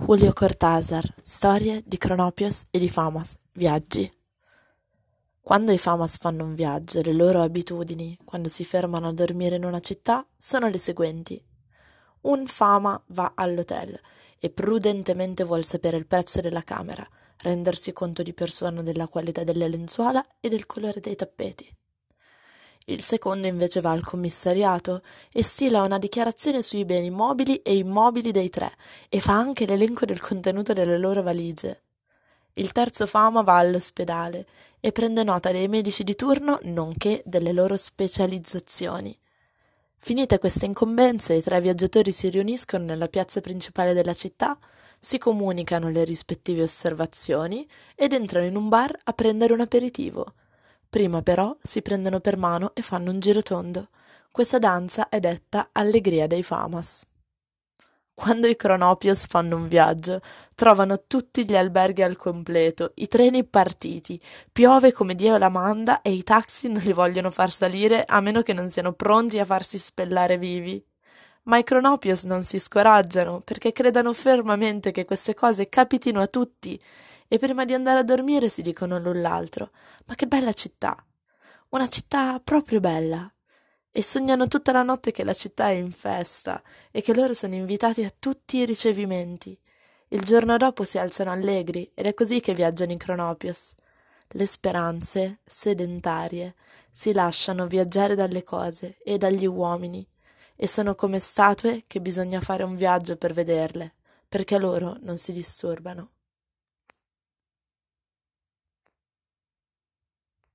Julio Cortázar, storie di Cronopios e di Famas, viaggi. Quando i Famas fanno un viaggio, le loro abitudini, quando si fermano a dormire in una città, sono le seguenti. Un Fama va all'hotel e prudentemente vuol sapere il prezzo della camera, rendersi conto di persona della qualità delle lenzuola e del colore dei tappeti. Il secondo invece va al commissariato e stila una dichiarazione sui beni mobili e immobili dei tre e fa anche l'elenco del contenuto delle loro valigie. Il terzo fama va all'ospedale e prende nota dei medici di turno nonché delle loro specializzazioni. Finite queste incombenze, i tre viaggiatori si riuniscono nella piazza principale della città, si comunicano le rispettive osservazioni ed entrano in un bar a prendere un aperitivo. Prima però si prendono per mano e fanno un giro tondo. Questa danza è detta Allegria dei Famas. Quando i Cronopios fanno un viaggio, trovano tutti gli alberghi al completo, i treni partiti, piove come Dio la manda e i taxi non li vogliono far salire a meno che non siano pronti a farsi spellare vivi. Ma i Cronopios non si scoraggiano perché credano fermamente che queste cose capitino a tutti e prima di andare a dormire si dicono l'un l'altro Ma che bella città! Una città proprio bella! E sognano tutta la notte che la città è in festa e che loro sono invitati a tutti i ricevimenti. Il giorno dopo si alzano allegri ed è così che viaggiano in Cronopios. Le speranze, sedentarie, si lasciano viaggiare dalle cose e dagli uomini e sono come statue che bisogna fare un viaggio per vederle, perché loro non si disturbano.